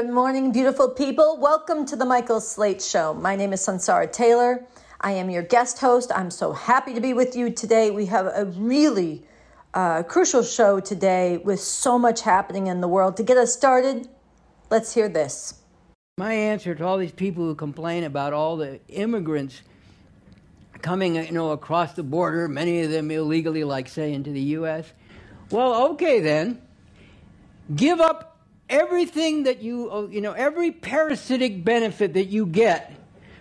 Good morning, beautiful people. Welcome to the Michael Slate Show. My name is Sunsara Taylor. I am your guest host. I'm so happy to be with you today. We have a really uh, crucial show today with so much happening in the world. To get us started, let's hear this. My answer to all these people who complain about all the immigrants coming, you know, across the border, many of them illegally, like say into the U.S. Well, okay then, give up everything that you, uh, you know, every parasitic benefit that you get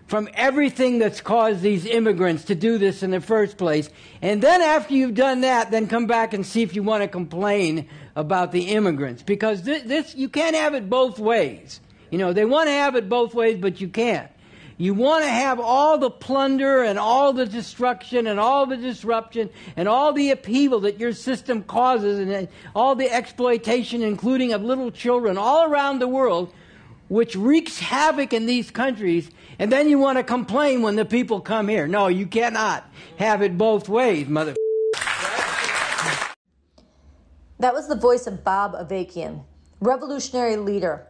from everything that's caused these immigrants to do this in the first place. And then after you've done that, then come back and see if you want to complain about the immigrants. Because this, this you can't have it both ways. You know, they want to have it both ways, but you can't. You want to have all the plunder and all the destruction and all the disruption and all the upheaval that your system causes and all the exploitation, including of little children all around the world, which wreaks havoc in these countries. And then you want to complain when the people come here. No, you cannot have it both ways, mother. That was the voice of Bob Avakian, revolutionary leader,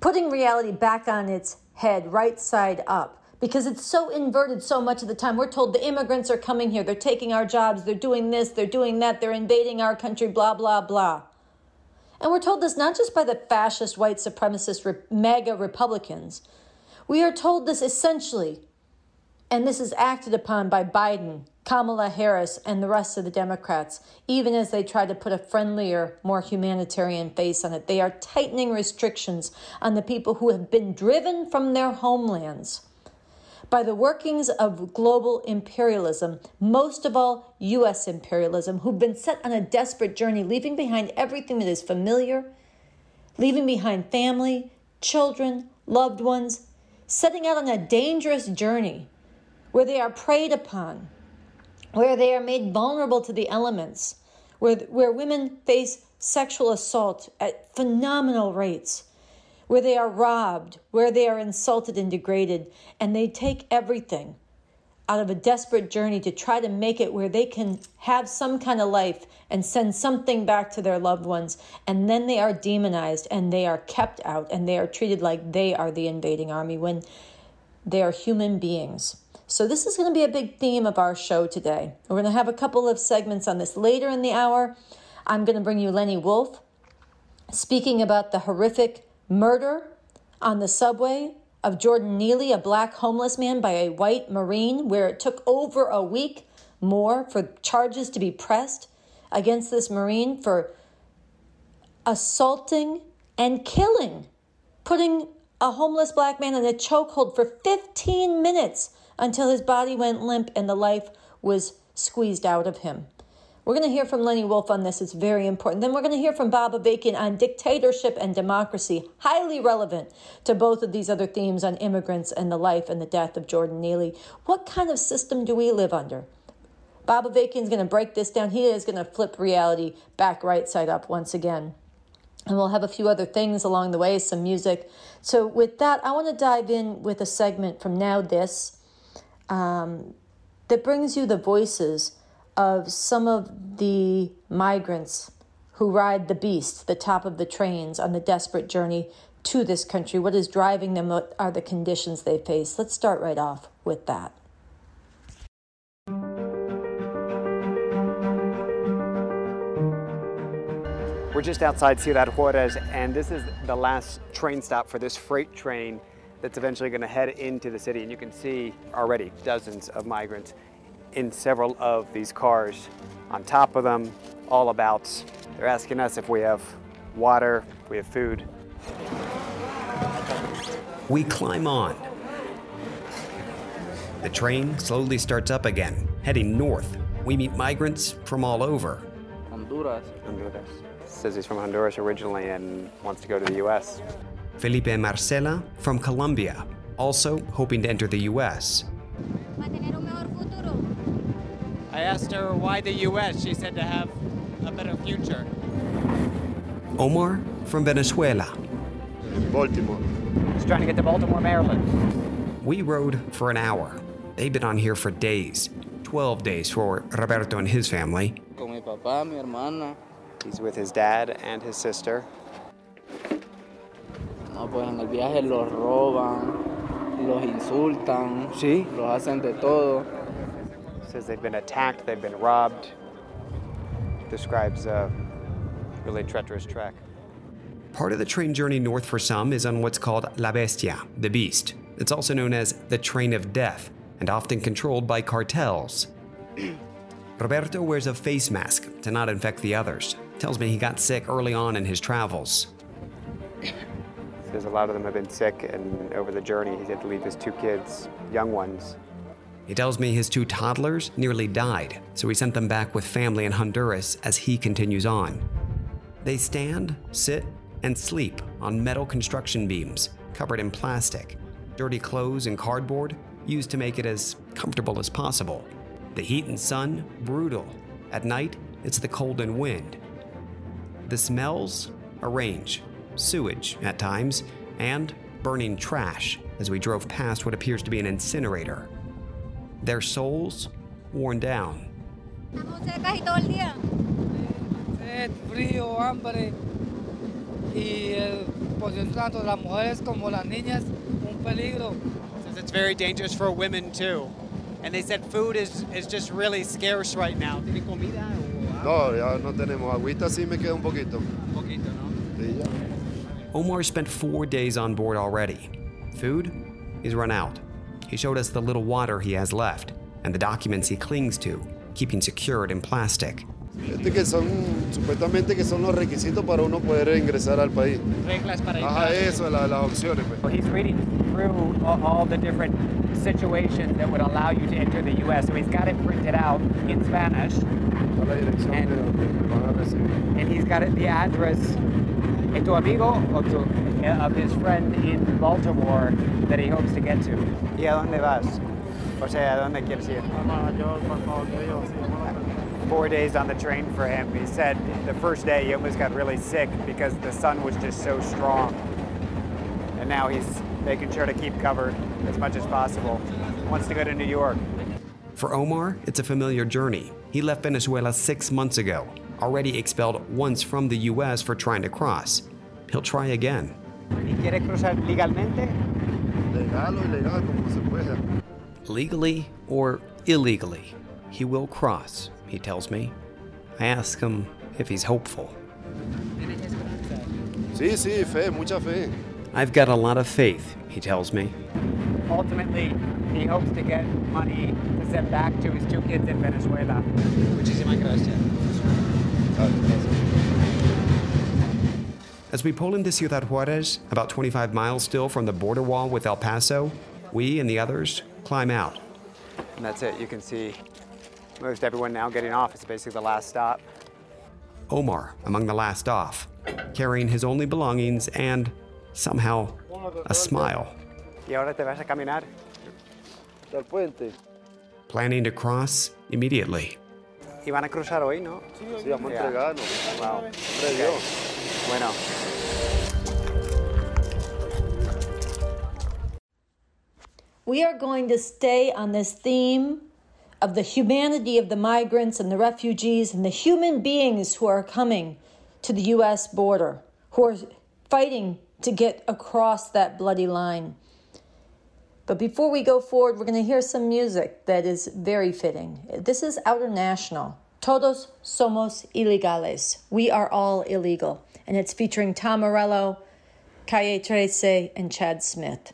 putting reality back on its head right side up because it's so inverted so much of the time. We're told the immigrants are coming here, they're taking our jobs, they're doing this, they're doing that, they're invading our country, blah, blah, blah. And we're told this not just by the fascist, white supremacist, MAGA Republicans. We are told this essentially, and this is acted upon by Biden, Kamala Harris, and the rest of the Democrats, even as they try to put a friendlier, more humanitarian face on it. They are tightening restrictions on the people who have been driven from their homelands by the workings of global imperialism, most of all U.S. imperialism, who've been set on a desperate journey, leaving behind everything that is familiar, leaving behind family, children, loved ones, setting out on a dangerous journey where they are preyed upon where they are made vulnerable to the elements, where, where women face sexual assault at phenomenal rates, where they are robbed, where they are insulted and degraded, and they take everything out of a desperate journey to try to make it where they can have some kind of life and send something back to their loved ones. And then they are demonized and they are kept out and they are treated like they are the invading army when they are human beings. So, this is going to be a big theme of our show today. We're going to have a couple of segments on this later in the hour. I'm going to bring you Lenny Wolff speaking about the horrific murder on the subway of Jordan Neely, a black homeless man, by a white Marine, where it took over a week more for charges to be pressed against this Marine for assaulting and killing, putting a homeless black man in a chokehold for 15 minutes until his body went limp and the life was squeezed out of him. We're going to hear from Lenny Wolff on this. It's very important. Then we're going to hear from Bob Avakian on dictatorship and democracy, highly relevant to both of these other themes on immigrants and the life and the death of Jordan Neely. What kind of system do we live under? Avakian is going to break this down. He is going to flip reality back right side up once again. And we'll have a few other things along the way, some music. So, with that, I want to dive in with a segment from Now This um, that brings you the voices of some of the migrants who ride the beast, the top of the trains on the desperate journey to this country. What is driving them? What are the conditions they face? Let's start right off with that. We're just outside Ciudad Juarez, and this is the last train stop for this freight train that's eventually going to head into the city. And you can see already dozens of migrants in several of these cars on top of them, all about. They're asking us if we have water, if we have food. We climb on. The train slowly starts up again, heading north. We meet migrants from all over. Honduras. Honduras. Says he's from Honduras originally and wants to go to the U.S. Felipe Marcela from Colombia, also hoping to enter the U.S. I asked her why the U.S. She said to have a better future. Omar from Venezuela. In Baltimore. He's trying to get to Baltimore, Maryland. We rode for an hour. They've been on here for days. 12 days for Roberto and his family. Con mi papá, mi hermana. He's with his dad and his sister. No, pues en el viaje los roban, los insultan, Sí. los hacen de todo. Says they've been attacked, they've been robbed. Describes a really treacherous trek. Part of the train journey north for some is on what's called La Bestia, the Beast. It's also known as the Train of Death, and often controlled by cartels. Roberto wears a face mask to not infect the others. Tells me he got sick early on in his travels. Says a lot of them have been sick, and over the journey, he had to leave his two kids, young ones. He tells me his two toddlers nearly died, so he sent them back with family in Honduras as he continues on. They stand, sit, and sleep on metal construction beams covered in plastic, dirty clothes and cardboard used to make it as comfortable as possible. The heat and sun, brutal. At night, it's the cold and wind. The smells, a range sewage at times, and burning trash as we drove past what appears to be an incinerator. Their souls worn down. Estamos secas y todo el día. sed, frío, hambre y pues tanto las mujeres como las niñas un peligro. Says it's very dangerous for women too. And they said food is, is just really scarce right now. ¿Tiene comida o No, ya no tenemos. Agüita sí me queda un poquito. Un poquito, ¿no? Sí, ya. Omar spent four days on board already. Food? He's run out. He showed us the little water he has left and the documents he clings to, keeping secured in plastic. Este que son, supuestamente que son los requisitos para uno poder ingresar al país. Reglas para Ajá, eso, la- las opciones. pues. He's reading through all, all the different situations that would allow you to enter the U.S. So he's got it printed out in Spanish, Está la dirección de donde me van a recibir. and he's got it, the address de tu amigo o tu, eh, of his friend in Baltimore that he hopes to get to. ¿Y a dónde vas? O sea, ¿a dónde quieres ir? Four days on the train for him. He said the first day he almost got really sick because the sun was just so strong. And now he's making sure to keep covered as much as possible. Wants to go to New York. For Omar, it's a familiar journey. He left Venezuela six months ago, already expelled once from the U.S. for trying to cross. He'll try again. ¿Y quiere cruzar legalmente? Legal o ilegal, como se pueda. Legally or illegally, he will cross, he tells me. I ask him if he's hopeful. Sí, sí, fe, mucha fe. I've got a lot of faith, he tells me. Ultimately, he hopes to get money to send back to his two kids in Venezuela. Muchísimas gracias. As we pull into Ciudad Juarez, about 25 miles still from the border wall with El Paso, we and the others climb out. And that's it. You can see most everyone now getting off. It's basically the last stop. Omar among the last off, carrying his only belongings and, somehow, a smile. Y ahora te vas a caminar. Hasta puente. Planning to cross immediately. Y van a cruzar hoy, ¿no? Sí, vamos a Yeah. entregarnos. Wow. Hombre Dios. Bueno. We are going to stay on this theme of the humanity of the migrants and the refugees and the human beings who are coming to the U.S. border, who are fighting to get across that bloody line. But before we go forward, we're going to hear some music that is very fitting. This is Outernational. Todos somos ilegales. We are all illegal. And it's featuring Tom Morello, Calle Trece, and Chad Smith.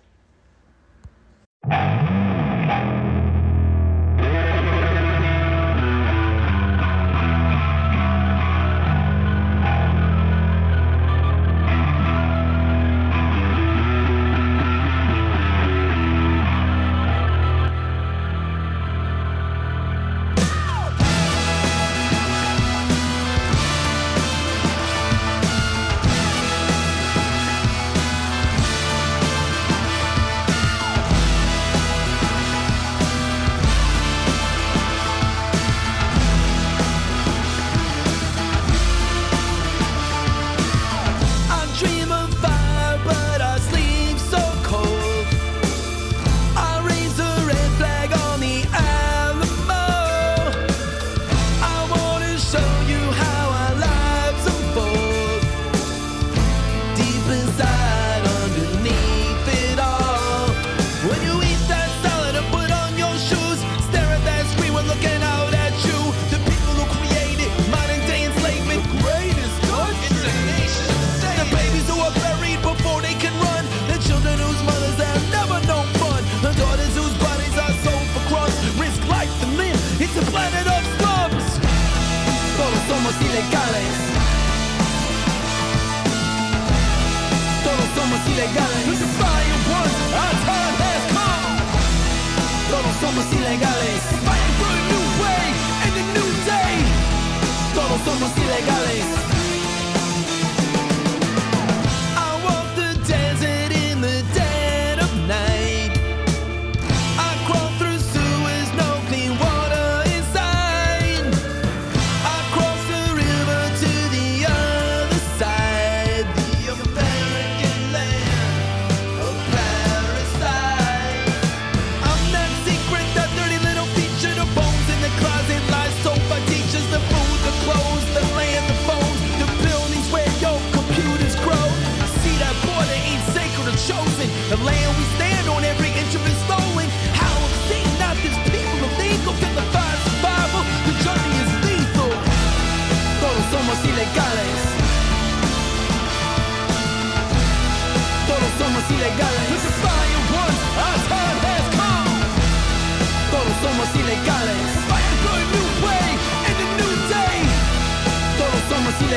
Ilegales. Defiant ones, our time has come. Todos somos ilegales. Fighting for a new way and a new day. Todos somos ilegales.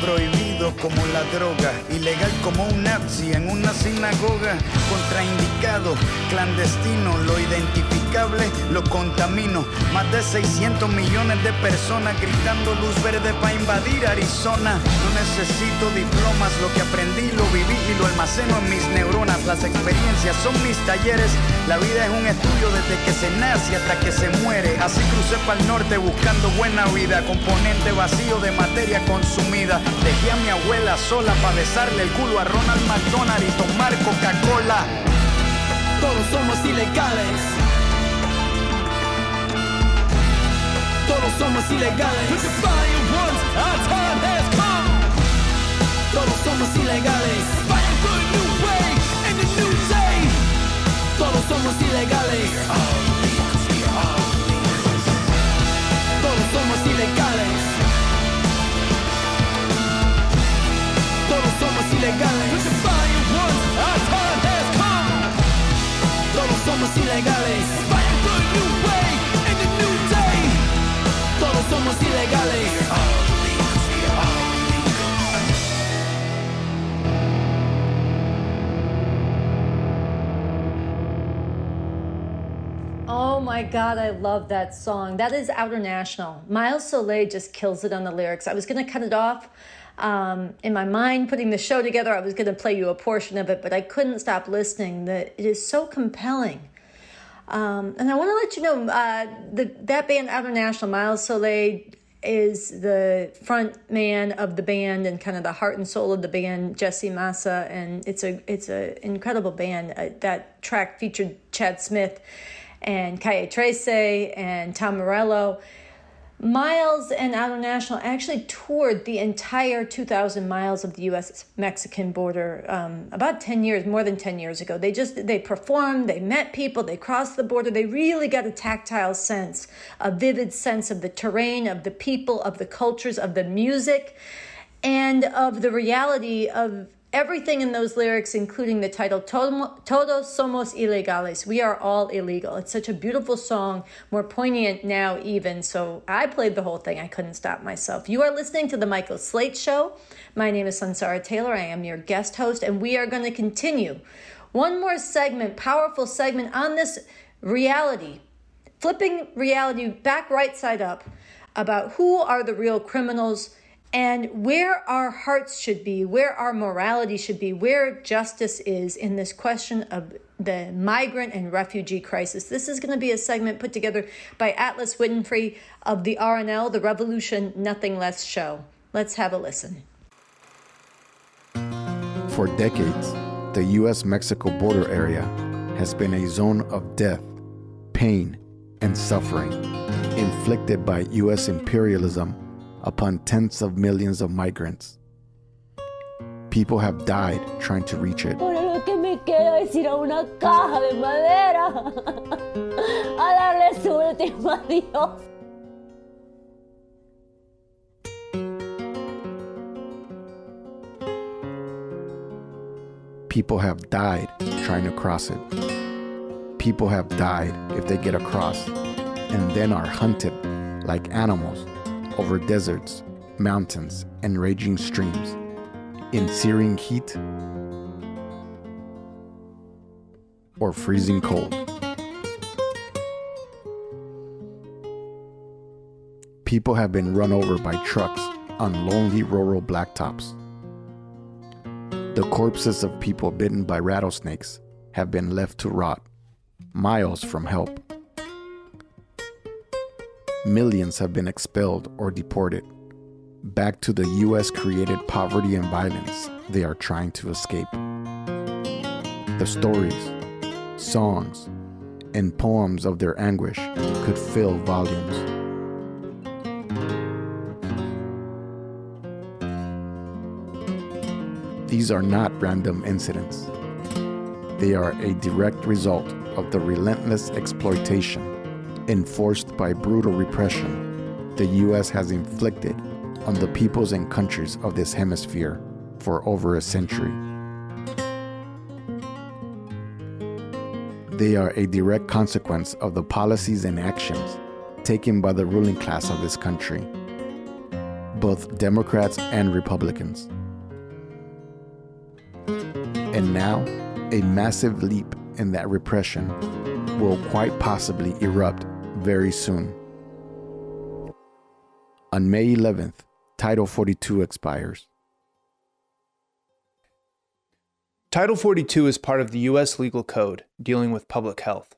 Prohibido como la droga, ilegal como un nazi en una sinagoga. Contraindicado, clandestino, lo lo contamino. Más de 600 millones de personas gritando luz verde para invadir Arizona. No necesito diplomas, lo que aprendí lo viví y lo almaceno en mis neuronas. Las experiencias son mis talleres. La vida es un estudio desde que se nace hasta que se muere. Así crucé para el norte buscando buena vida, componente vacío de materia consumida. Dejé a mi abuela sola para besarle el culo a Ronald McDonald y tomar Coca-Cola. Todos somos ilegales. Todos somos ilegales. ones, our time has come. Todos somos ilegales. Fighting for a new way and a new day. Todos somos ilegales. somos ilegales. Todos somos ilegales. our time has come. Todos somos ilegales. Somos ilegales. my God, I love that song. That is Outernational. Miles Solay just kills it on the lyrics. I was going to cut it off. Um, in my mind, putting the show together, I was going to play you a portion of it, but I couldn't stop listening. That it is so compelling. Um, and I want to let you know uh, the, that band Outernational, Miles Solay is the front man of the band and kind of the heart and soul of the band, Jesse Massa, and it's a it's an incredible band. Uh, that track featured Chad Smith and Calle Trece and Tom Morello. Miles and Outernational actually toured the entire 2,000 miles of the U.S. Mexican border um, about 10 years, more than 10 years ago. They just they performed, they met people, they crossed the border. They really got a tactile sense, a vivid sense of the terrain, of the people, of the cultures, of the music, and of the reality of everything in those lyrics, including the title Todos Somos Ilegales. We are all illegal. It's such a beautiful song, more poignant now, even. So I played the whole thing. I couldn't stop myself. You are listening to The Michael Slate Show. My name is Sunsara Taylor. I am your guest host, and we are going to continue one more segment, powerful segment on this reality, flipping reality back right side up about who are the real criminals and where our hearts should be, where our morality should be, where justice is in this question of the migrant and refugee crisis. This is going to be a segment put together by Atlas Winfrey of the RNL, the Revolution Nothing Less show. Let's have a listen. For decades, the U.S. Mexico border area has been a zone of death, pain, and suffering inflicted by U.S. imperialism upon tens of millions of migrants. People have died trying to reach it. Ahora lo que me queda es ir a una caja de madera a darle su último adiós. People have died trying to cross it. People have died if they get across and then are hunted like animals over deserts, mountains, and raging streams in searing heat or freezing cold. People have been run over by trucks on lonely rural blacktops. The corpses of people bitten by rattlesnakes have been left to rot, miles from help. Millions have been expelled or deported back to the US created poverty and violence they are trying to escape. The stories, songs, and poems of their anguish could fill volumes. These are not random incidents. They are a direct result of the relentless exploitation enforced by brutal repression the US has inflicted on the peoples and countries of this hemisphere for over a century. They are a direct consequence of the policies and actions taken by the ruling class of this country, both Democrats and Republicans. And now, a massive leap in that repression will quite possibly erupt very soon. On May 11th, Title 42 expires. Title 42 is part of the U.S. legal code dealing with public health.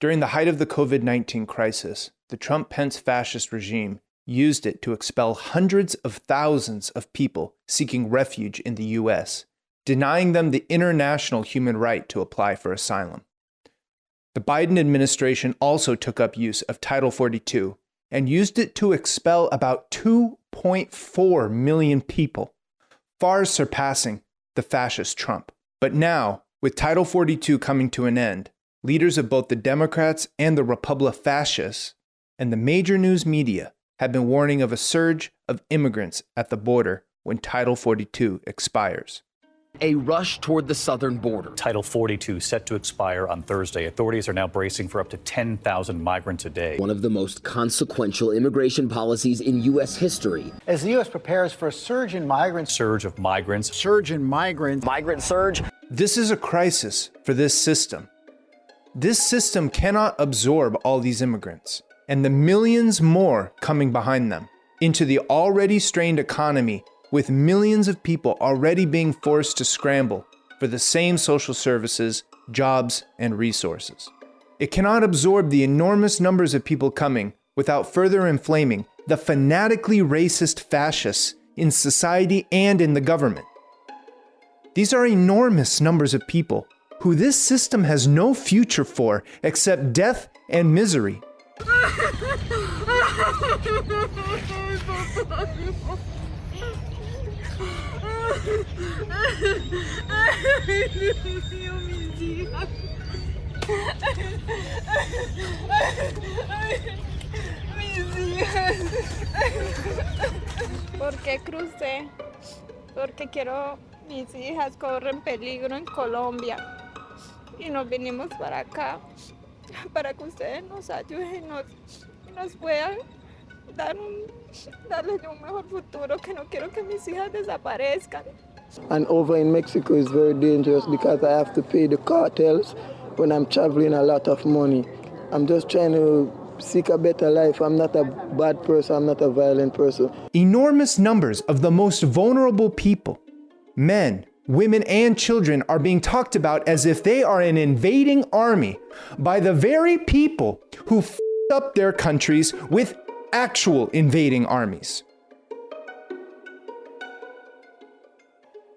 During the height of the COVID 19 crisis, the Trump Pence fascist regime used it to expel hundreds of thousands of people seeking refuge in the U.S denying them the international human right to apply for asylum. The Biden administration also took up use of Title 42 and used it to expel about 2.4 million people, far surpassing the fascist Trump. But now, with Title 42 coming to an end, leaders of both the Democrats and the Republic fascists and the major news media have been warning of a surge of immigrants at the border when Title 42 expires a rush toward the southern border. Title 42 set to expire on Thursday. Authorities are now bracing for up to 10,000 migrants a day. One of the most consequential immigration policies in U.S. history. As the U.S. prepares for a surge in migrants, surge of migrants, surge in migrants, migrant surge. This is a crisis for this system. This system cannot absorb all these immigrants and the millions more coming behind them into the already strained economy with millions of people already being forced to scramble for the same social services, jobs, and resources. It cannot absorb the enormous numbers of people coming without further inflaming the fanatically racist fascists in society and in the government. These are enormous numbers of people who this system has no future for except death and misery. Ay, mis hijas. Mis hijas. ¿Por qué crucé? Porque quiero, mis hijas corren peligro en Colombia. Y nos vinimos para acá para que ustedes nos ayuden y nos, nos puedan dar un, darles un mejor futuro, que no quiero que mis hijas desaparezcan. And over in Mexico is very dangerous because I have to pay the cartels when I'm traveling a lot of money. I'm just trying to seek a better life. I'm not a bad person, I'm not a violent person. Enormous numbers of the most vulnerable people, men, women, and children, are being talked about as if they are an invading army by the very people who f up their countries with actual invading armies.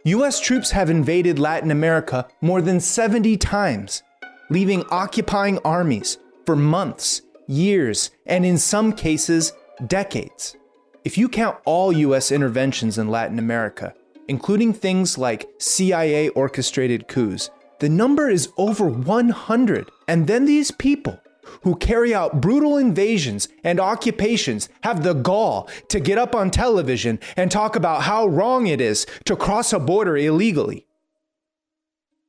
US troops have invaded Latin America more than 70 times, leaving occupying armies for months, years, and in some cases, decades. If you count all US interventions in Latin America, including things like CIA orchestrated coups, The number is over 100. And then these people who carry out brutal invasions and occupations have the gall to get up on television and talk about how wrong it is to cross a border illegally.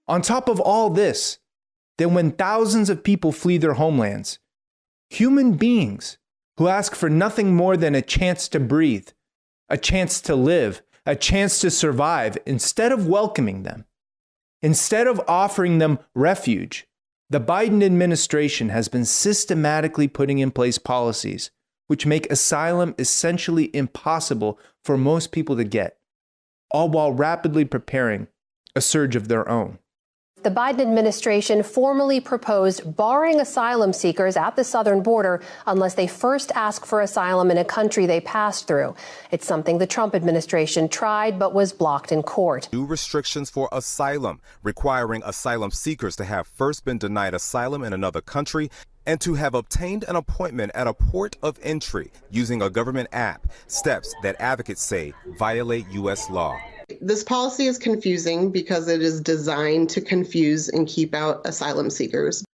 On top of all this, then when thousands of people flee their homelands, human beings who ask for nothing more than a chance to breathe, a chance to live, a chance to survive, instead of welcoming them, instead of offering them refuge, the Biden administration has been systematically putting in place policies which make asylum essentially impossible for most people to get, all while rapidly preparing a surge of their own. The Biden administration formally proposed barring asylum seekers at the southern border unless they first ask for asylum in a country they passed through. It's something the Trump administration tried but was blocked in court. New restrictions for asylum, requiring asylum seekers to have first been denied asylum in another country and to have obtained an appointment at a port of entry using a government app, steps that advocates say violate U.S. law. This policy is confusing because it is designed to confuse and keep out asylum seekers.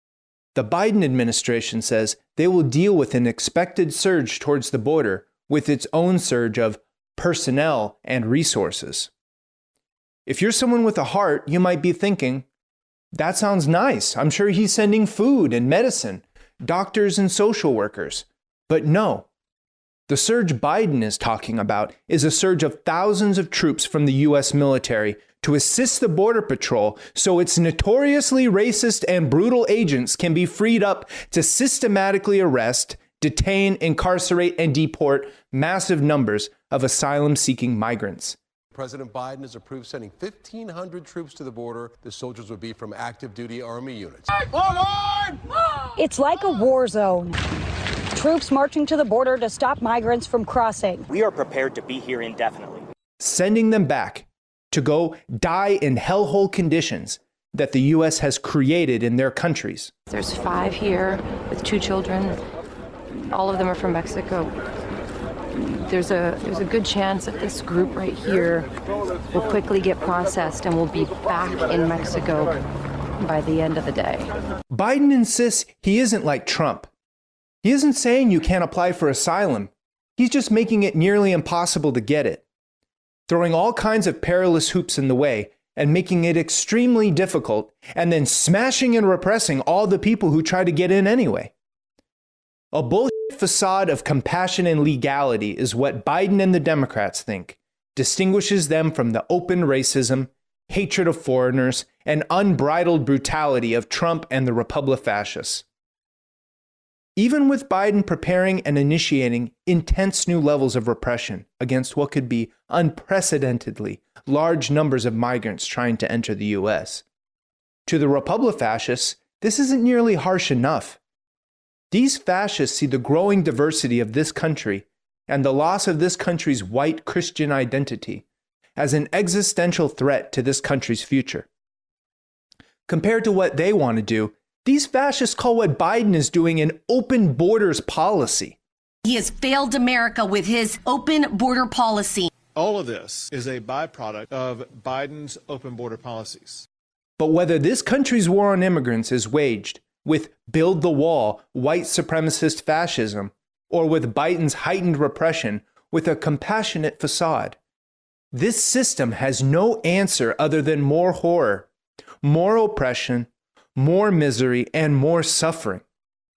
The Biden administration says they will deal with an expected surge towards the border with its own surge of personnel and resources. If you're someone with a heart, you might be thinking, that sounds nice. I'm sure he's sending food and medicine, doctors and social workers. But no, the surge Biden is talking about is a surge of thousands of troops from the U.S. military to assist the Border Patrol so its notoriously racist and brutal agents can be freed up to systematically arrest, detain, incarcerate, and deport massive numbers of asylum seeking migrants. President Biden has approved sending 1,500 troops to the border. The soldiers would be from active duty Army units. It's like a war zone. Troops marching to the border to stop migrants from crossing. We are prepared to be here indefinitely. Sending them back to go die in hellhole conditions that the U.S. has created in their countries. There's five here with two children. All of them are from Mexico. There's a there's a good chance that this group right here will quickly get processed and will be back in Mexico by the end of the day. Biden insists he isn't like Trump. He isn't saying you can't apply for asylum. He's just making it nearly impossible to get it, throwing all kinds of perilous hoops in the way and making it extremely difficult, and then smashing and repressing all the people who try to get in anyway. A bullshit facade of compassion and legality is what Biden and the Democrats think distinguishes them from the open racism, hatred of foreigners, and unbridled brutality of Trump and the Republic fascists. Even with Biden preparing and initiating intense new levels of repression against what could be unprecedentedly large numbers of migrants trying to enter the US, to the Republic fascists, this isn't nearly harsh enough. These fascists see the growing diversity of this country and the loss of this country's white Christian identity as an existential threat to this country's future. Compared to what they want to do, these fascists call what Biden is doing an open borders policy. He has failed America with his open border policy. All of this is a byproduct of Biden's open border policies. But whether this country's war on immigrants is waged with build the wall, white supremacist fascism, or with Biden's heightened repression with a compassionate facade, this system has no answer other than more horror, more oppression, more misery, and more suffering.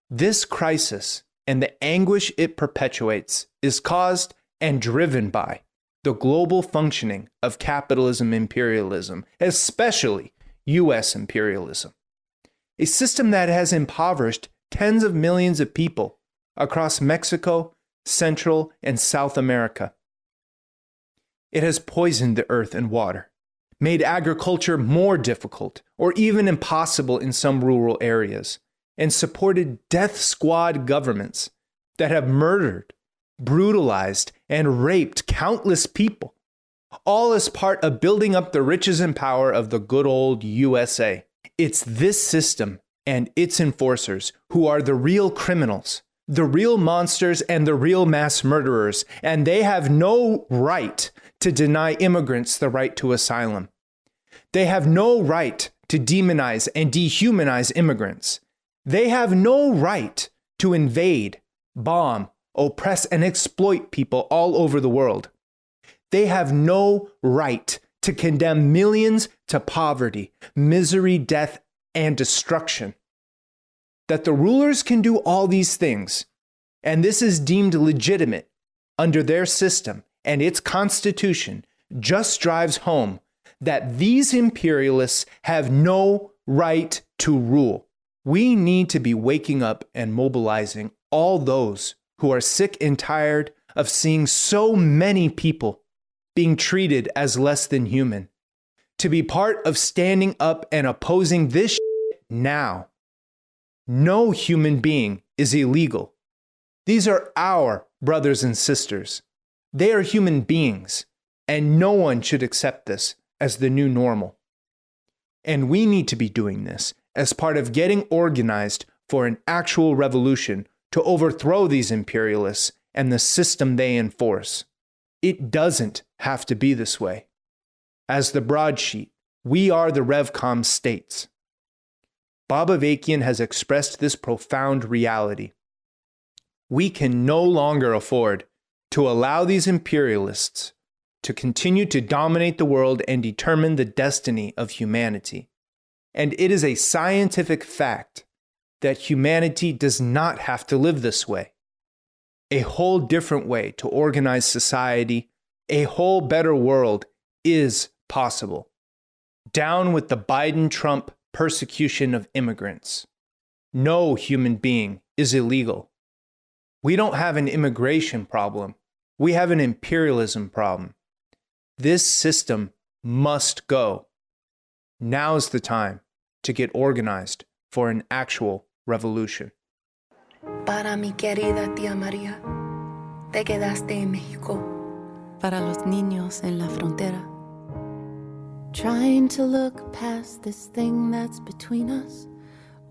This crisis and the anguish it perpetuates is caused and driven by the global functioning of capitalism imperialism, especially US imperialism. A system that has impoverished tens of millions of people across Mexico, Central, and South America. It has poisoned the earth and water, made agriculture more difficult or even impossible in some rural areas, and supported death squad governments that have murdered, brutalized, and raped countless people, all as part of building up the riches and power of the good old USA. It's this system and its enforcers who are the real criminals, the real monsters, and the real mass murderers, and they have no right to deny immigrants the right to asylum. They have no right to demonize and dehumanize immigrants. They have no right to invade, bomb, oppress, and exploit people all over the world. They have no right to condemn millions to poverty, misery, death, and destruction. That the rulers can do all these things, and this is deemed legitimate under their system and its constitution, just drives home that these imperialists have no right to rule. We need to be waking up and mobilizing all those who are sick and tired of seeing so many people being treated as less than human. To be part of standing up and opposing this now. No human being is illegal. These are our brothers and sisters. They are human beings, and no one should accept this as the new normal. And we need to be doing this as part of getting organized for an actual revolution to overthrow these imperialists and the system they enforce. It doesn't have to be this way. As the broadsheet, we are the RevCom states. Bob Avakian has expressed this profound reality. We can no longer afford to allow these imperialists to continue to dominate the world and determine the destiny of humanity. And it is a scientific fact that humanity does not have to live this way. A whole different way to organize society, a whole better world is possible. Down with the Biden Trump persecution of immigrants. No human being is illegal. We don't have an immigration problem, we have an imperialism problem. This system must go. Now's the time to get organized for an actual revolution. Para mi querida tía María, te quedaste en México. Para los niños en la frontera. Trying to look past this thing that's between us,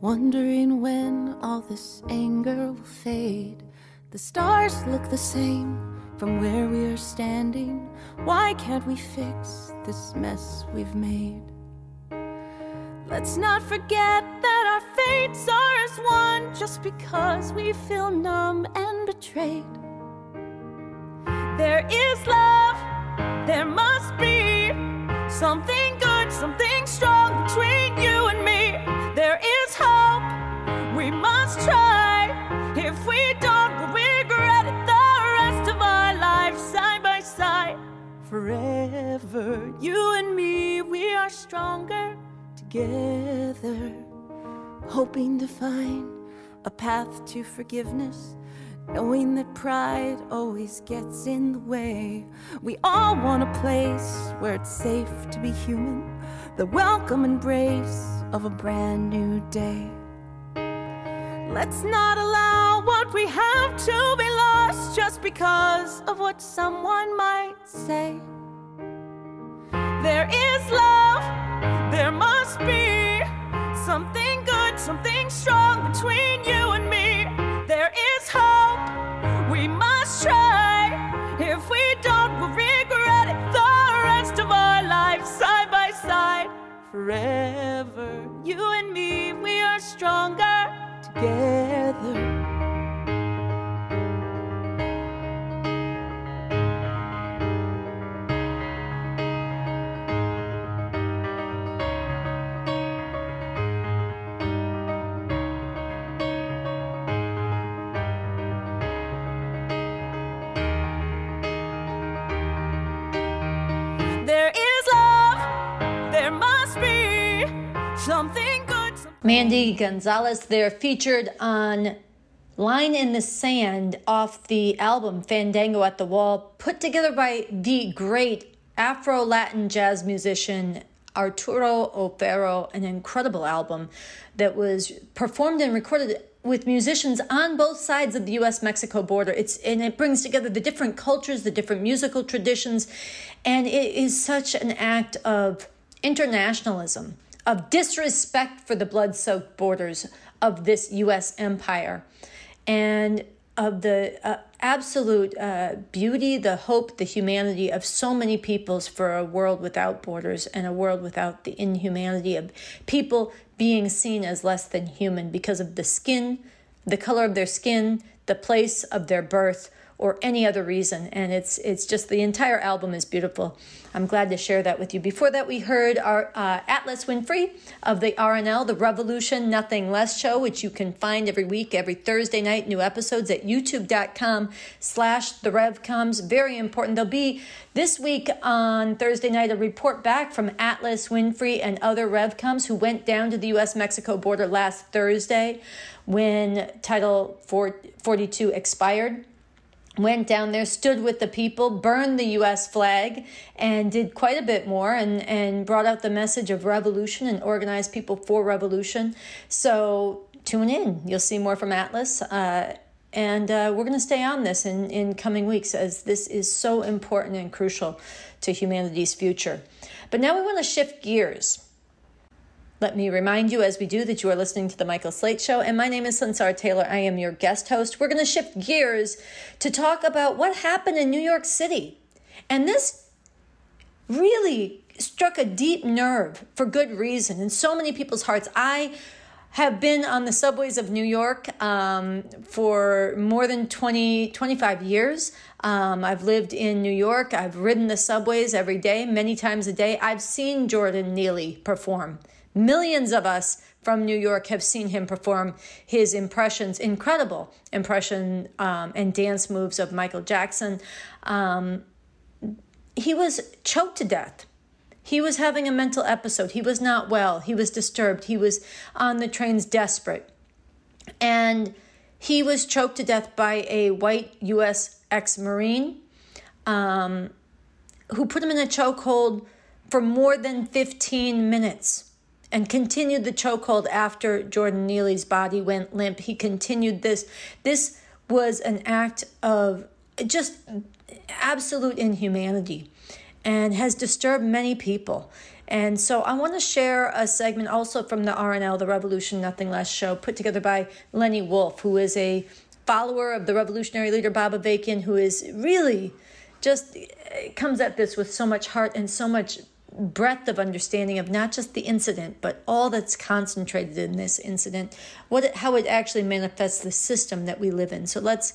wondering when all this anger will fade. The stars look the same from where we are standing. Why can't we fix this mess we've made? Let's not forget that our fates are as one just because we feel numb and betrayed. There is love, there must be something good, something strong between you and me. There is hope, we must try. If we don't, we'll regret it the rest of our lives side by side. Forever, you and me, we are stronger together, hoping to find a path to forgiveness. Knowing that pride always gets in the way. We all want a place where it's safe to be human, the welcome embrace of a brand new day. Let's not allow what we have to be lost just because of what someone might say. There is love, there must be something good, something strong between you Forever, you and me, we are stronger together. Mandy Gonzalez They're featured on Line in the Sand off the album Fandango at the Wall, put together by the great Afro Latin jazz musician Arturo O'Farrill, an incredible album that was performed and recorded with musicians on both sides of the US Mexico border. It's and it brings together the different cultures, the different musical traditions, and it is such an act of internationalism, of disrespect for the blood-soaked borders of this US empire. And of the uh, absolute uh, beauty, the hope, the humanity of so many peoples for a world without borders and a world without the inhumanity of people being seen as less than human because of the skin, the color of their skin, the place of their birth, or any other reason. And it's it's just the entire album is beautiful. I'm glad to share that with you. Before that, we heard our uh, Atlas Winfrey of the RNL, the Revolution Nothing Less show, which you can find every week, every Thursday night, new episodes at youtube.com slash the RevComs. Very important. There'll be this week on Thursday night a report back from Atlas Winfrey and other RevComs who went down to the U.S.-Mexico border last Thursday when Title 42 expired went down there, stood with the people, burned the US flag, and did quite a bit more and, and brought out the message of revolution and organized people for revolution. So tune in. You'll see more from Atlas. Uh, and uh, we're going to stay on this in, in coming weeks as this is so important and crucial to humanity's future. But now we want to shift gears. Let me remind you as we do that you are listening to The Michael Slate Show, and my name is Sunsara Taylor. I am your guest host. We're going to shift gears to talk about what happened in New York City. And this really struck a deep nerve for good reason in so many people's hearts. I have been on the subways of New York um, for more than 20, 25 years. Um, I've lived in New York. I've ridden the subways every day, many times a day. I've seen Jordan Neely perform. Millions of us from New York have seen him perform his impressions, incredible impression um, and dance moves of Michael Jackson. Um, he was choked to death. He was having a mental episode. He was not well. He was disturbed. He was on the trains desperate. And he was choked to death by a white U.S. ex Marine um, who put him in a chokehold for more than 15 minutes and continued the chokehold after Jordan Neely's body went limp. He continued this. This was an act of just absolute inhumanity and has disturbed many people. And so I want to share a segment also from the RNL, the Revolution Nothing Less show, put together by Lenny Wolff, who is a follower of the revolutionary leader Bob Avakian, who is really just comes at this with so much heart and so much breadth of understanding of not just the incident, but all that's concentrated in this incident, what it, how it actually manifests the system that we live in. So let's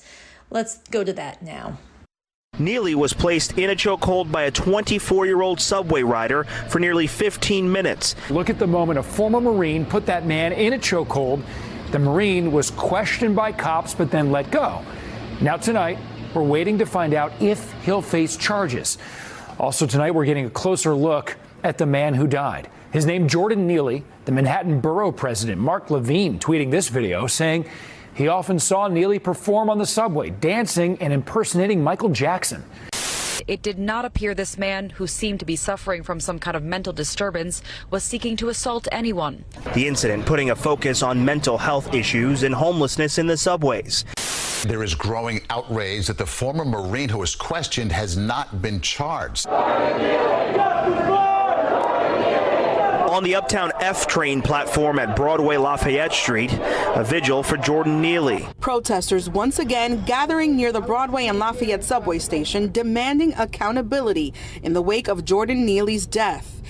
let's go to that now. Neely was placed in a chokehold by a 24 year old subway rider for nearly 15 minutes. Look at the moment a former Marine put that man in a chokehold. The Marine was questioned by cops but then let go. Now, tonight, we're waiting to find out if he'll face charges. Also, tonight, we're getting a closer look at the man who died. His name, Jordan Neely, the Manhattan Borough president, Mark Levine, tweeting this video saying he often saw Neely perform on the subway, dancing and impersonating Michael Jackson. It did not appear this man, who seemed to be suffering from some kind of mental disturbance, was seeking to assault anyone. The incident putting a focus on mental health issues and homelessness in the subways. There is growing outrage that the former Marine who was questioned has not been charged. On the Uptown F train platform at Broadway Lafayette Street, a vigil for Jordan Neely. Protesters once again gathering near the Broadway and Lafayette subway station demanding accountability in the wake of Jordan Neely's death.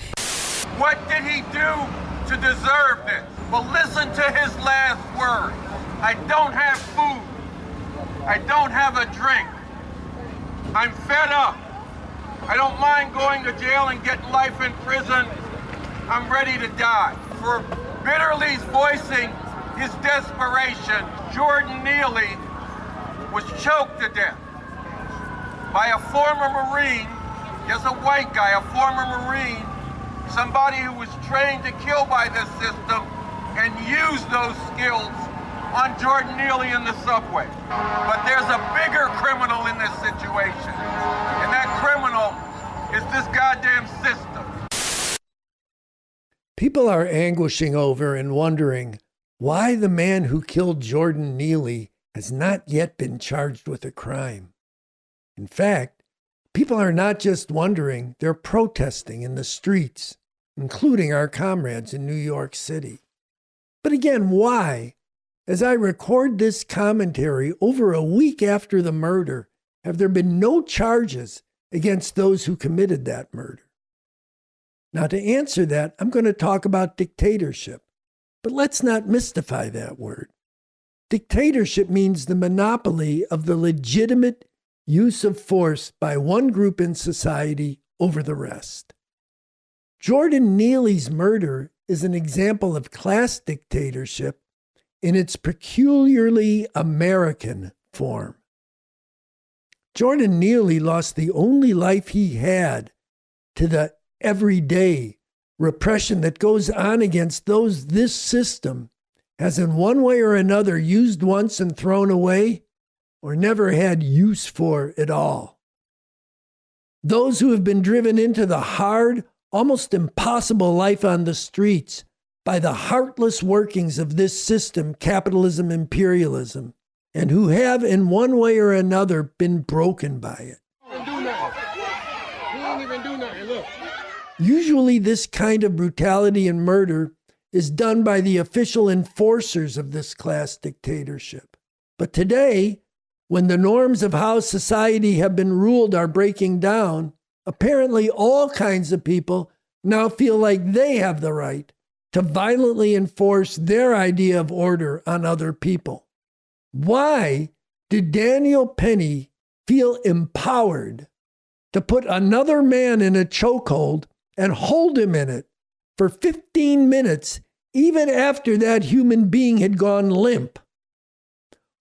What did he do to deserve this? Well, listen to his last words. I don't have food. I don't have a drink. I'm fed up. I don't mind going to jail and getting life in prison. I'm ready to die. For bitterly voicing his desperation, Jordan Neely was choked to death by a former Marine, just a white guy, a former Marine, somebody who was trained to kill by this system and use those skills on Jordan Neely in the subway. But there's a bigger criminal in this situation. And that criminal is this goddamn system. People are anguishing over and wondering why the man who killed Jordan Neely has not yet been charged with a crime. In fact, people are not just wondering, they're protesting in the streets, including our comrades in New York City. But again, why? As I record this commentary over a week after the murder, have there been no charges against those who committed that murder? Now, to answer that, I'm going to talk about dictatorship. But let's not mystify that word. Dictatorship means the monopoly of the legitimate use of force by one group in society over the rest. Jordan Neely's murder is an example of class dictatorship in its peculiarly American form. Jordan Neely lost the only life he had to the everyday repression that goes on against those this system has, in one way or another, used once and thrown away or never had use for at all. Those who have been driven into the hard, almost impossible life on the streets by the heartless workings of this system, capitalism, imperialism, and who have, in one way or another, been broken by it. Usually, this kind of brutality and murder is done by the official enforcers of this class dictatorship. But today, when the norms of how society have been ruled are breaking down, apparently all kinds of people now feel like they have the right to violently enforce their idea of order on other people. Why did Daniel Penny feel empowered to put another man in a chokehold and hold him in it for 15 minutes, even after that human being had gone limp?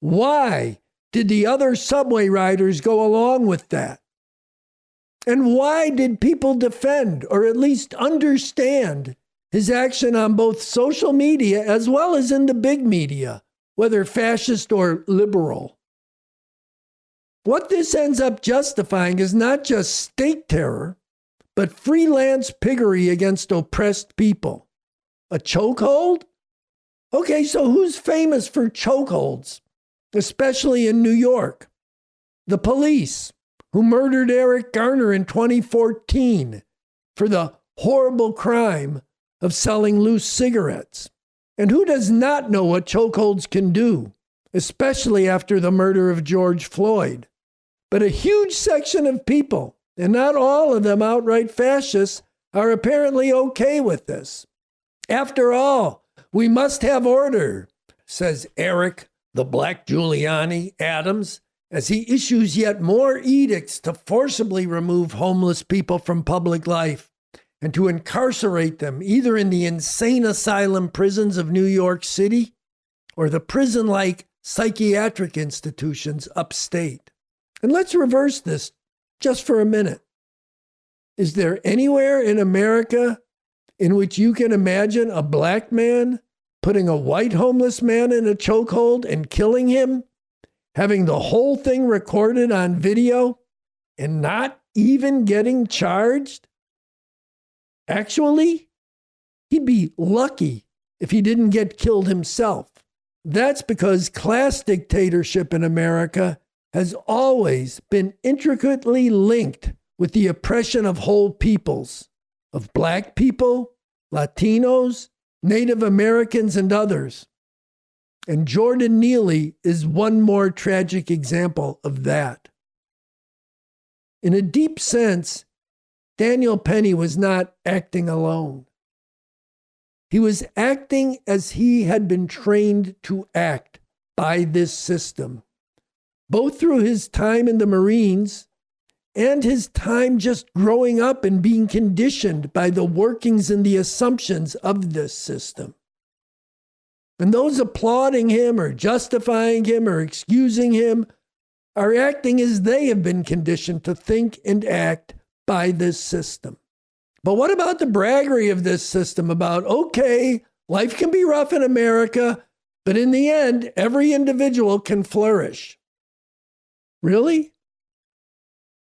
Why did the other subway riders go along with that? And why did people defend or at least understand his action on both social media as well as in the big media, whether fascist or liberal. What this ends up justifying is not just state terror, but freelance piggery against oppressed people. A chokehold? Okay, so who's famous for chokeholds, especially in New York? The police, who murdered Eric Garner in 2014 for the horrible crime of selling loose cigarettes. And who does not know what chokeholds can do, especially after the murder of George Floyd? But a huge section of people, and not all of them outright fascists, are apparently okay with this. After all, we must have order, says Eric, the Black Giuliani Adams, as he issues yet more edicts to forcibly remove homeless people from public life and to incarcerate them either in the insane asylum prisons of New York City or the prison like psychiatric institutions upstate. And let's reverse this just for a minute. Is there anywhere in America in which you can imagine a black man putting a white homeless man in a chokehold and killing him, having the whole thing recorded on video, and not even getting charged? Actually, he'd be lucky if he didn't get killed himself. That's because class dictatorship in America has always been intricately linked with the oppression of whole peoples, of black people, Latinos, Native Americans, and others. And Jordan Neely is one more tragic example of that. In a deep sense, Daniel Penny was not acting alone. He was acting as he had been trained to act by this system, both through his time in the Marines and his time just growing up and being conditioned by the workings and the assumptions of this system. And those applauding him or justifying him or excusing him are acting as they have been conditioned to think and act by this system. But what about the braggery of this system about, okay, life can be rough in America, but in the end, every individual can flourish? Really?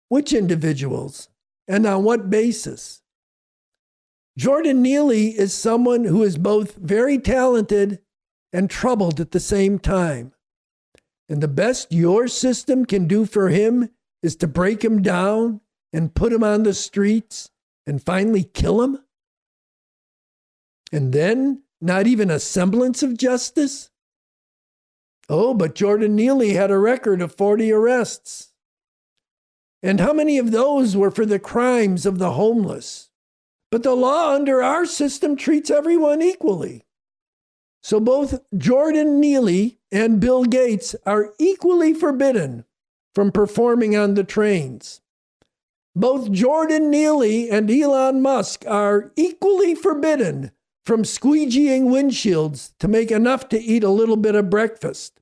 Which individuals? And on what basis? Jordan Neely is someone who is both very talented and troubled at the same time. And the best your system can do for him is to break him down and put him on the streets and finally kill him? And then not even a semblance of justice? Oh, but Jordan Neely had a record of 40 arrests. And how many of those were for the crimes of the homeless? But the law under our system treats everyone equally. So both Jordan Neely and Bill Gates are equally forbidden from performing on the trains. Both Jordan Neely and Elon Musk are equally forbidden from squeegeeing windshields to make enough to eat a little bit of breakfast.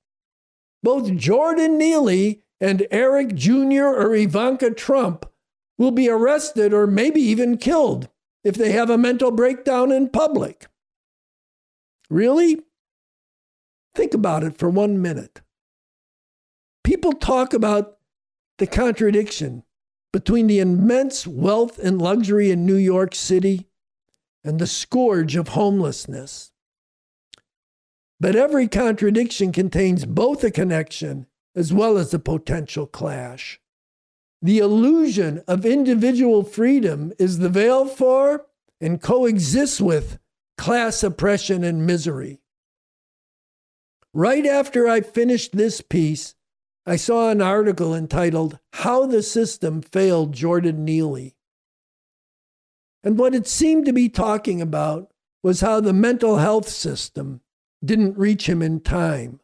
Both Jordan Neely and Eric Jr. or Ivanka Trump will be arrested or maybe even killed if they have a mental breakdown in public. Really? Think about it for one minute. People talk about the contradiction between the immense wealth and luxury in New York City and the scourge of homelessness. But every contradiction contains both a connection as well as a potential clash. The illusion of individual freedom is the veil for and coexists with class oppression and misery. Right after I finished this piece, I saw an article entitled How the System Failed Jordan Neely. And what it seemed to be talking about was how the mental health system didn't reach him in time.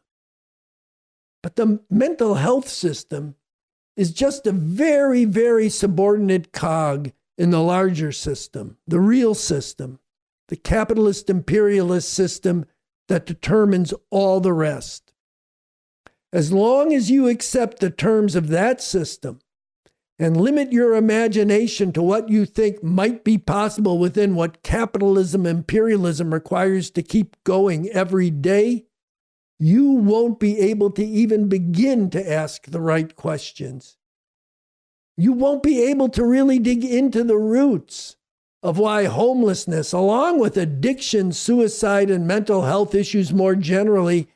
But the mental health system is just a very, very subordinate cog in the larger system, the real system, the capitalist imperialist system that determines all the rest. As long as you accept the terms of that system and limit your imagination to what you think might be possible within what capitalism imperialism requires to keep going every day, you won't be able to even begin to ask the right questions. You won't be able to really dig into the roots of why homelessness, along with addiction, suicide, and mental health issues more generally,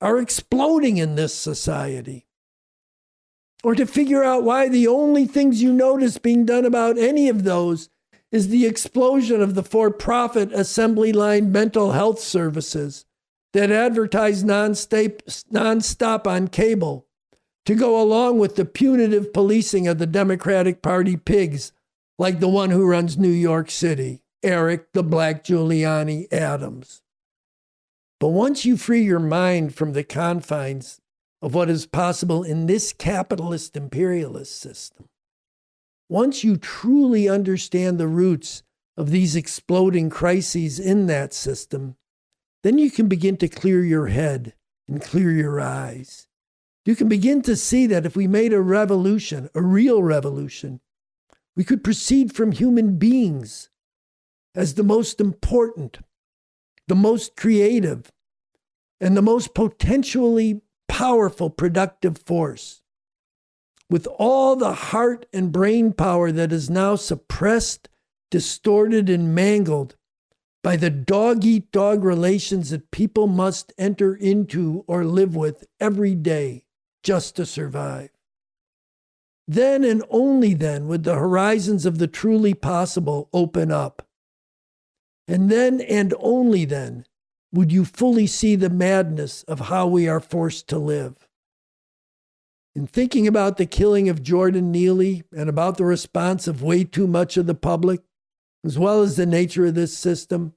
are exploding in this society or to figure out why the only things you notice being done about any of those is the explosion of the for profit assembly line mental health services that advertise nonstop on cable to go along with the punitive policing of the Democratic Party pigs like the one who runs New York City, Eric the Black Giuliani Adams. But once you free your mind from the confines of what is possible in this capitalist imperialist system. Once you truly understand the roots of these exploding crises in that system, then you can begin to clear your head and clear your eyes. You can begin to see that if we made a revolution, a real revolution, we could proceed from human beings as the most important, the most creative, and the most potentially powerful, productive force. With all the heart and brain power that is now suppressed, distorted, and mangled by the dog eat dog relations that people must enter into or live with every day just to survive. Then and only then would the horizons of the truly possible open up. And then and only then would you fully see the madness of how we are forced to live. In thinking about the killing of Jordan Neely and about the response of way too much of the public, as well as the nature of this system,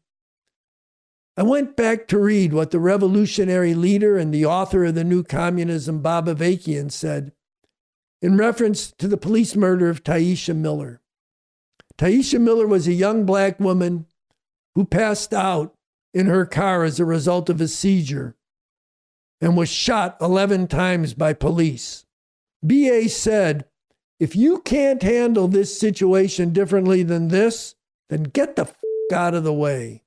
I went back to read what the revolutionary leader and the author of the New Communism, Bob Avakian, said in reference to the police murder of Tyisha Miller. Tyisha Miller was a young black woman who passed out in her car as a result of a seizure and was shot 11 times by police. BA said, if you can't handle this situation differently than this, then get the f- out of the way.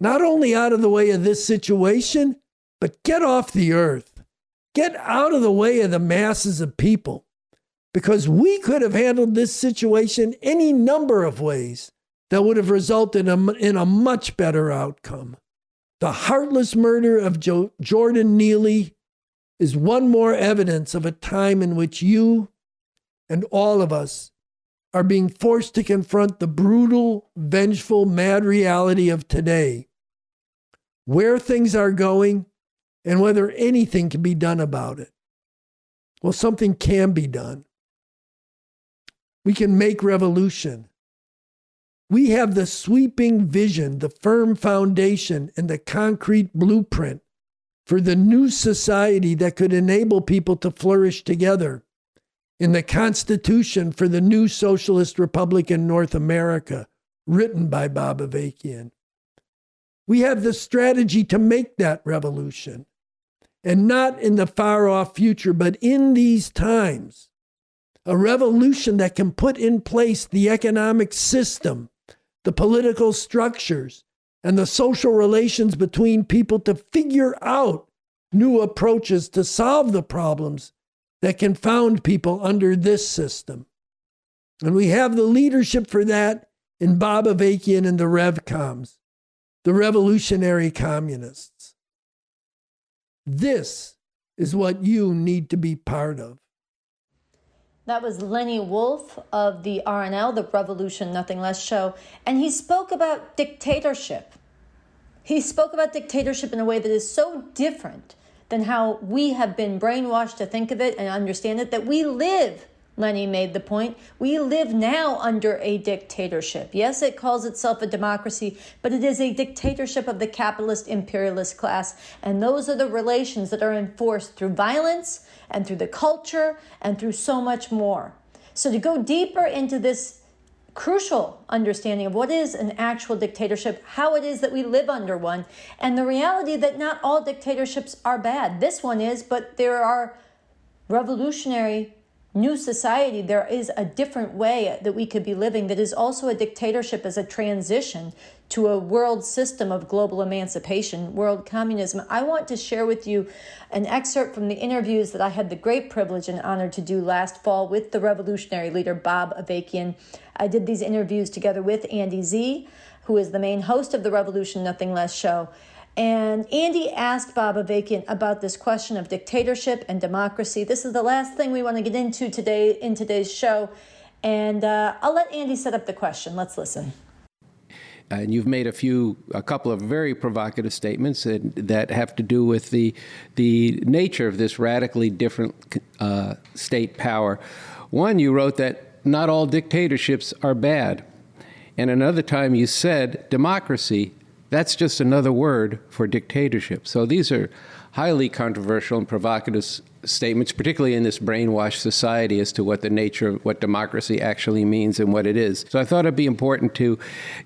Not only out of the way of this situation, but get off the earth. Get out of the way of the masses of people. Because we could have handled this situation any number of ways that would have resulted in a much better outcome. The heartless murder of jo- Jordan Neely is one more evidence of a time in which you and all of us are being forced to confront the brutal, vengeful, mad reality of today. Where things are going and whether anything can be done about it. Well, something can be done. We can make revolution. We have the sweeping vision, the firm foundation, and the concrete blueprint for the new society that could enable people to flourish together in the Constitution for the new Socialist Republic in North America, written by Bob Avakian. We have the strategy to make that revolution, and not in the far off future, but in these times. A revolution that can put in place the economic system, the political structures, and the social relations between people to figure out new approaches to solve the problems that confound people under this system. And we have the leadership for that in Bob Avakian and the RevComs, the revolutionary communists. This is what you need to be part of. That was Lenny Wolff of the RNL, the Revolution Nothing Less show, and he spoke about dictatorship. He spoke about dictatorship in a way that is so different than how we have been brainwashed to think of it and understand it that we live. Lenny made the point. We live now under a dictatorship. Yes, it calls itself a democracy, but it is a dictatorship of the capitalist imperialist class. And those are the relations that are enforced through violence and through the culture and through so much more. So, to go deeper into this crucial understanding of what is an actual dictatorship, how it is that we live under one, and the reality that not all dictatorships are bad. This one is, but there are revolutionary new society, there is a different way that we could be living that is also a dictatorship as a transition to a world system of global emancipation, world communism. I want to share with you an excerpt from the interviews that I had the great privilege and honor to do last fall with the revolutionary leader Bob Avakian. I did these interviews together with Andy Z, who is the main host of the Revolution Nothing Less show. And Andy asked Bob Avakian about this question of dictatorship and democracy. This is the last thing we want to get into today in today's show. And uh, I'll let Andy set up the question. Let's listen. And you've made a few, a couple of very provocative statements that, that have to do with the the nature of this radically different uh, state power. One, you wrote that not all dictatorships are bad, and another time you said democracy that's just another word for dictatorship. So these are highly controversial and provocative statements, particularly in this brainwashed society, as to what the nature of what democracy actually means and what it is. So I thought it'd be important to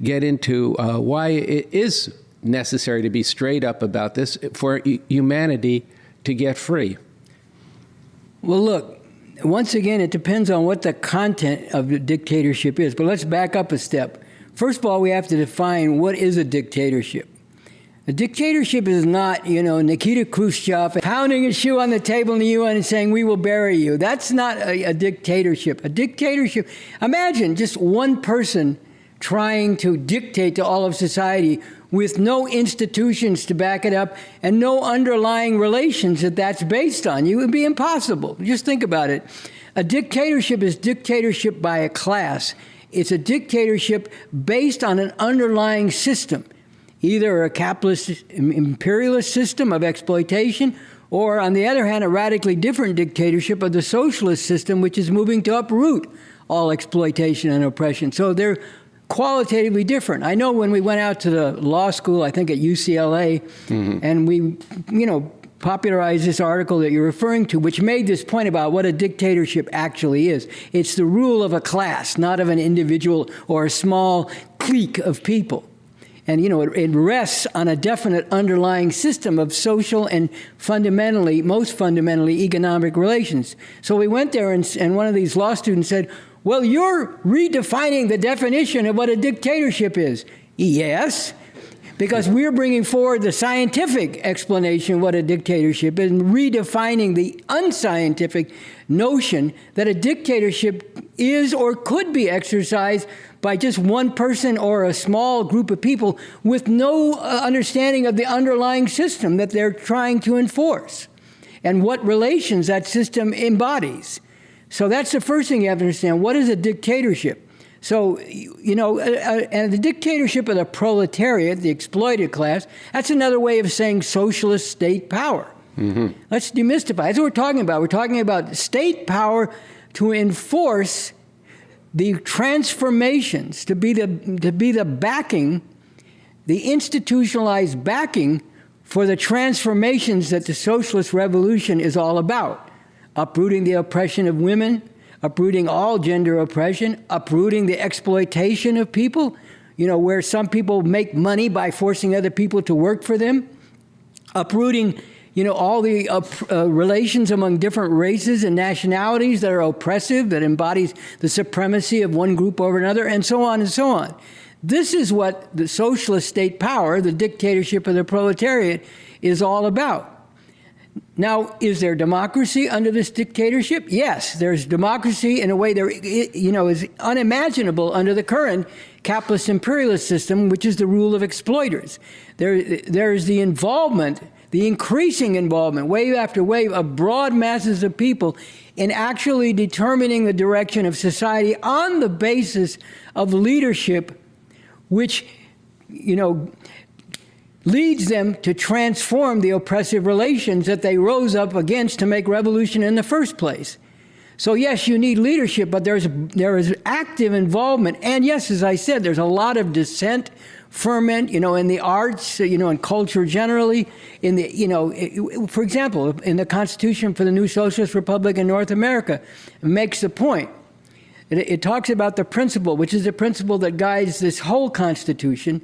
get into uh, why it is necessary to be straight up about this for humanity to get free. Well, look. Once again, it depends on what the content of the dictatorship is. But let's back up a step. First of all, we have to define what is a dictatorship. A dictatorship is not, you know, Nikita Khrushchev pounding his shoe on the table in the UN and saying, We will bury you. That's not a, a dictatorship. A dictatorship, imagine just one person trying to dictate to all of society with no institutions to back it up and no underlying relations that that's based on. It would be impossible. Just think about it. A dictatorship is dictatorship by a class. It's a dictatorship based on an underlying system, either a capitalist imperialist system of exploitation, or on the other hand, a radically different dictatorship of the socialist system, which is moving to uproot all exploitation and oppression. So they're qualitatively different. I know when we went out to the law school, I think at UCLA, mm-hmm. and we, you know, popularized this article that you're referring to, which made this point about what a dictatorship actually is. It's the rule of a class, not of an individual or a small clique of people. And, you know, it, it rests on a definite underlying system of social and fundamentally, most fundamentally, economic relations. So we went there, and, and one of these law students said, Well, you're redefining the definition of what a dictatorship is. Yes, because we're bringing forward the scientific explanation of what a dictatorship is and redefining the unscientific notion that a dictatorship is or could be exercised by just one person or a small group of people with no uh, understanding of the underlying system that they're trying to enforce and what relations that system embodies. So that's the first thing you have to understand. What is a dictatorship? So, you know, uh, uh, and the dictatorship of the proletariat, the exploited class, that's another way of saying socialist state power. Mm-hmm. Let's demystify. That's what we're talking about. We're talking about state power to enforce the transformations, to be the, to be the backing, the institutionalized backing for the transformations that the socialist revolution is all about uprooting the oppression of women, uprooting all gender oppression, uprooting the exploitation of people, you know, where some people make money by forcing other people to work for them, uprooting, you know, all the uh, uh, relations among different races and nationalities that are oppressive, that embodies the supremacy of one group over another, and so on and so on. This is what the socialist state power, the dictatorship of the proletariat, is all about. Now, is there democracy under this dictatorship? Yes, there's democracy in a way that you know is unimaginable under the current capitalist imperialist system, which is the rule of exploiters. There, there is the involvement, the increasing involvement, wave after wave, of broad masses of people in actually determining the direction of society on the basis of leadership, which you know leads them to transform the oppressive relations that they rose up against to make revolution in the first place. So yes, you need leadership, but there's there is active involvement, and yes, as I said, there's a lot of dissent, ferment, you know, in the arts, you know, in culture generally. In the, you know, for example, in the Constitution for the New Socialist Republic in North America, makes the point. It, it talks about the principle, which is the principle that guides this whole Constitution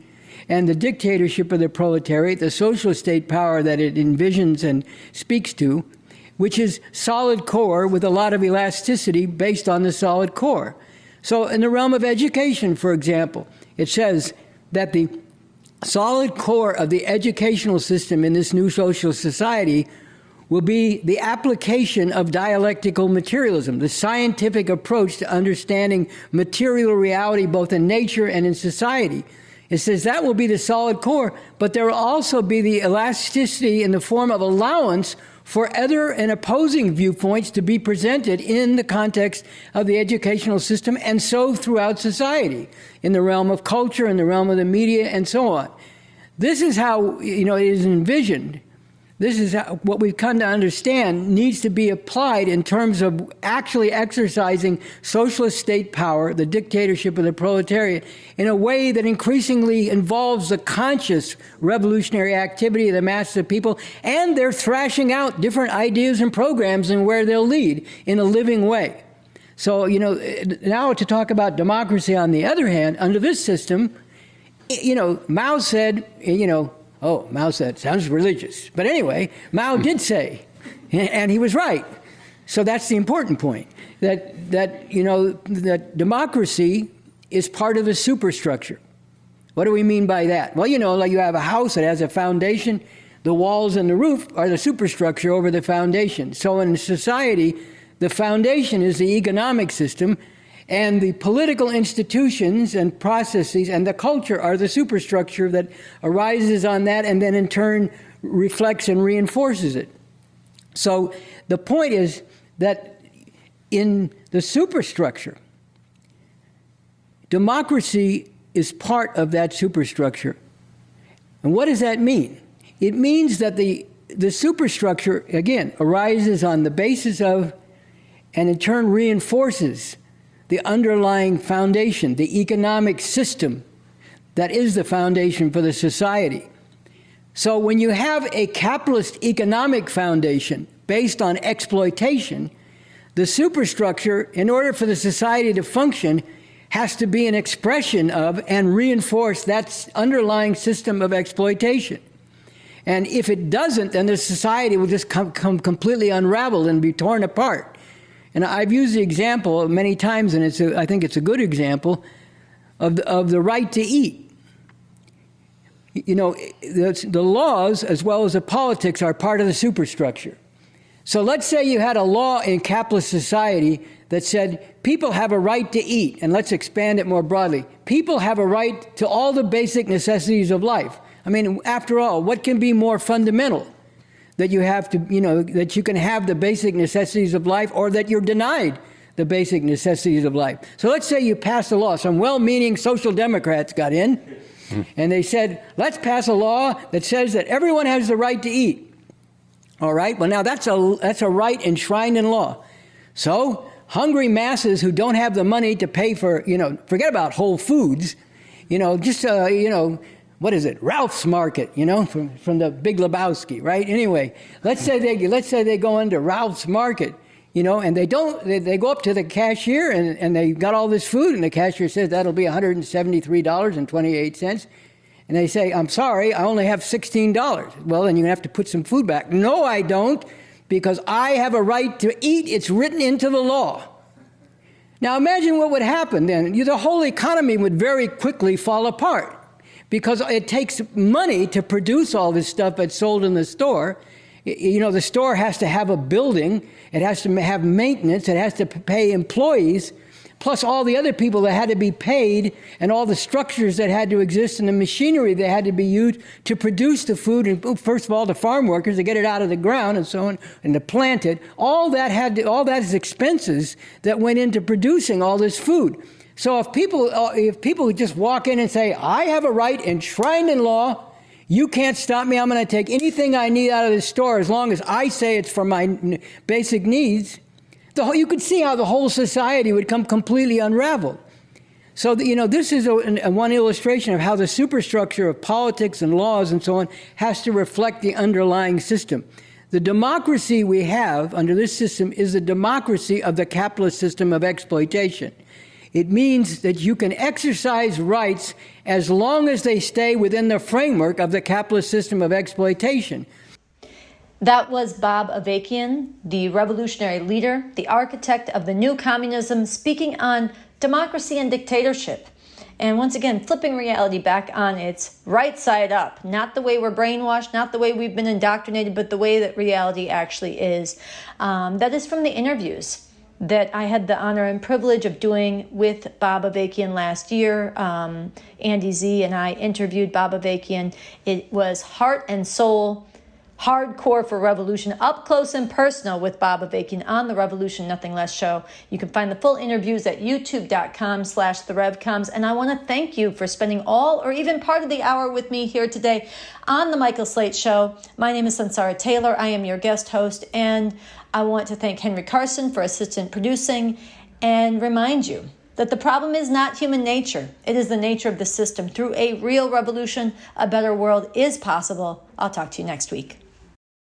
and the dictatorship of the proletariat, the socialist state power that it envisions and speaks to, which is solid core with a lot of elasticity based on the solid core. So, in the realm of education, for example, it says that the solid core of the educational system in this new social society will be the application of dialectical materialism, the scientific approach to understanding material reality both in nature and in society. It says that will be the solid core, but there will also be the elasticity in the form of allowance for other and opposing viewpoints to be presented in the context of the educational system and so throughout society, in the realm of culture, in the realm of the media, and so on. This is how you know it is envisioned this is how, what we've come to understand needs to be applied in terms of actually exercising socialist state power, the dictatorship of the proletariat, in a way that increasingly involves the conscious revolutionary activity of the masses of people, and they're thrashing out different ideas and programs and where they'll lead in a living way. So, you know, now to talk about democracy on the other hand, under this system, you know, Mao said, you know, Oh, Mao said, sounds religious. But anyway, Mao hmm. did say, and he was right. So that's the important point that, that, you know, that democracy is part of the superstructure. What do we mean by that? Well, you know, like you have a house that has a foundation, the walls and the roof are the superstructure over the foundation. So in society, the foundation is the economic system, and the political institutions and processes and the culture are the superstructure that arises on that and then in turn reflects and reinforces it. So the point is that in the superstructure, democracy is part of that superstructure. And what does that mean? It means that the, the superstructure, again, arises on the basis of and in turn reinforces the underlying foundation, the economic system that is the foundation for the society. So when you have a capitalist economic foundation based on exploitation, the superstructure, in order for the society to function, has to be an expression of and reinforce that underlying system of exploitation. And if it doesn't, then the society will just come, come completely unraveled and be torn apart. And I've used the example many times, and it's a, I think it's a good example of the, of the right to eat. You know, the, the laws as well as the politics are part of the superstructure. So let's say you had a law in capitalist society that said people have a right to eat, and let's expand it more broadly. People have a right to all the basic necessities of life. I mean, after all, what can be more fundamental? That you have to, you know, that you can have the basic necessities of life or that you're denied the basic necessities of life. So let's say you pass a law. Some well meaning social democrats got in and they said, let's pass a law that says that everyone has the right to eat. All right, well, now that's a, that's a right enshrined in law. So, hungry masses who don't have the money to pay for, you know, forget about Whole Foods, you know, just, uh, you know, what is it, Ralph's Market, you know, from, from the Big Lebowski, right? Anyway, let's say they, let's say they go into Ralph's Market you know, and they don't, they, they go up to the cashier and, and they got all this food, and the cashier says that'll be $173.28. And they say, I'm sorry, I only have $16. Well, then to have to put some food back. No, I don't, because I have a right to eat. It's written into the law. Now imagine what would happen then. The whole economy would very quickly fall apart because it takes money to produce all this stuff that's sold in the store. You know, the store has to have a building it has to have maintenance. It has to pay employees, plus all the other people that had to be paid, and all the structures that had to exist, and the machinery that had to be used to produce the food. And first of all, the farm workers to get it out of the ground and so on, and to plant it. All that had to, all that is expenses that went into producing all this food. So if people uh, if people just walk in and say, "I have a right enshrined in law," You can't stop me. I'm going to take anything I need out of this store as long as I say it's for my basic needs. The whole, you could see how the whole society would come completely unraveled. So, the, you know, this is a, a, one illustration of how the superstructure of politics and laws and so on has to reflect the underlying system. The democracy we have under this system is the democracy of the capitalist system of exploitation. It means that you can exercise rights as long as they stay within the framework of the capitalist system of exploitation. That was Bob Avakian, the revolutionary leader, the architect of the new communism, speaking on democracy and dictatorship. And once again, flipping reality back on its right side up. Not the way we're brainwashed, not the way we've been indoctrinated, but the way that reality actually is. Um, that is from the interviews that I had the honor and privilege of doing with Bob Avakian last year. Um, Andy Z and I interviewed Bob Avakian. It was heart and soul, hardcore for revolution, up close and personal with Bob Avakian on the Revolution Nothing Less show. You can find the full interviews at youtube.com slash the revcoms. And I want to thank you for spending all or even part of the hour with me here today on the Michael Slate show. My name is Sunsara Taylor. I am your guest host and I want to thank Henry Carson for assistant producing and remind you that the problem is not human nature. It is the nature of the system. Through a real revolution, a better world is possible. I'll talk to you next week.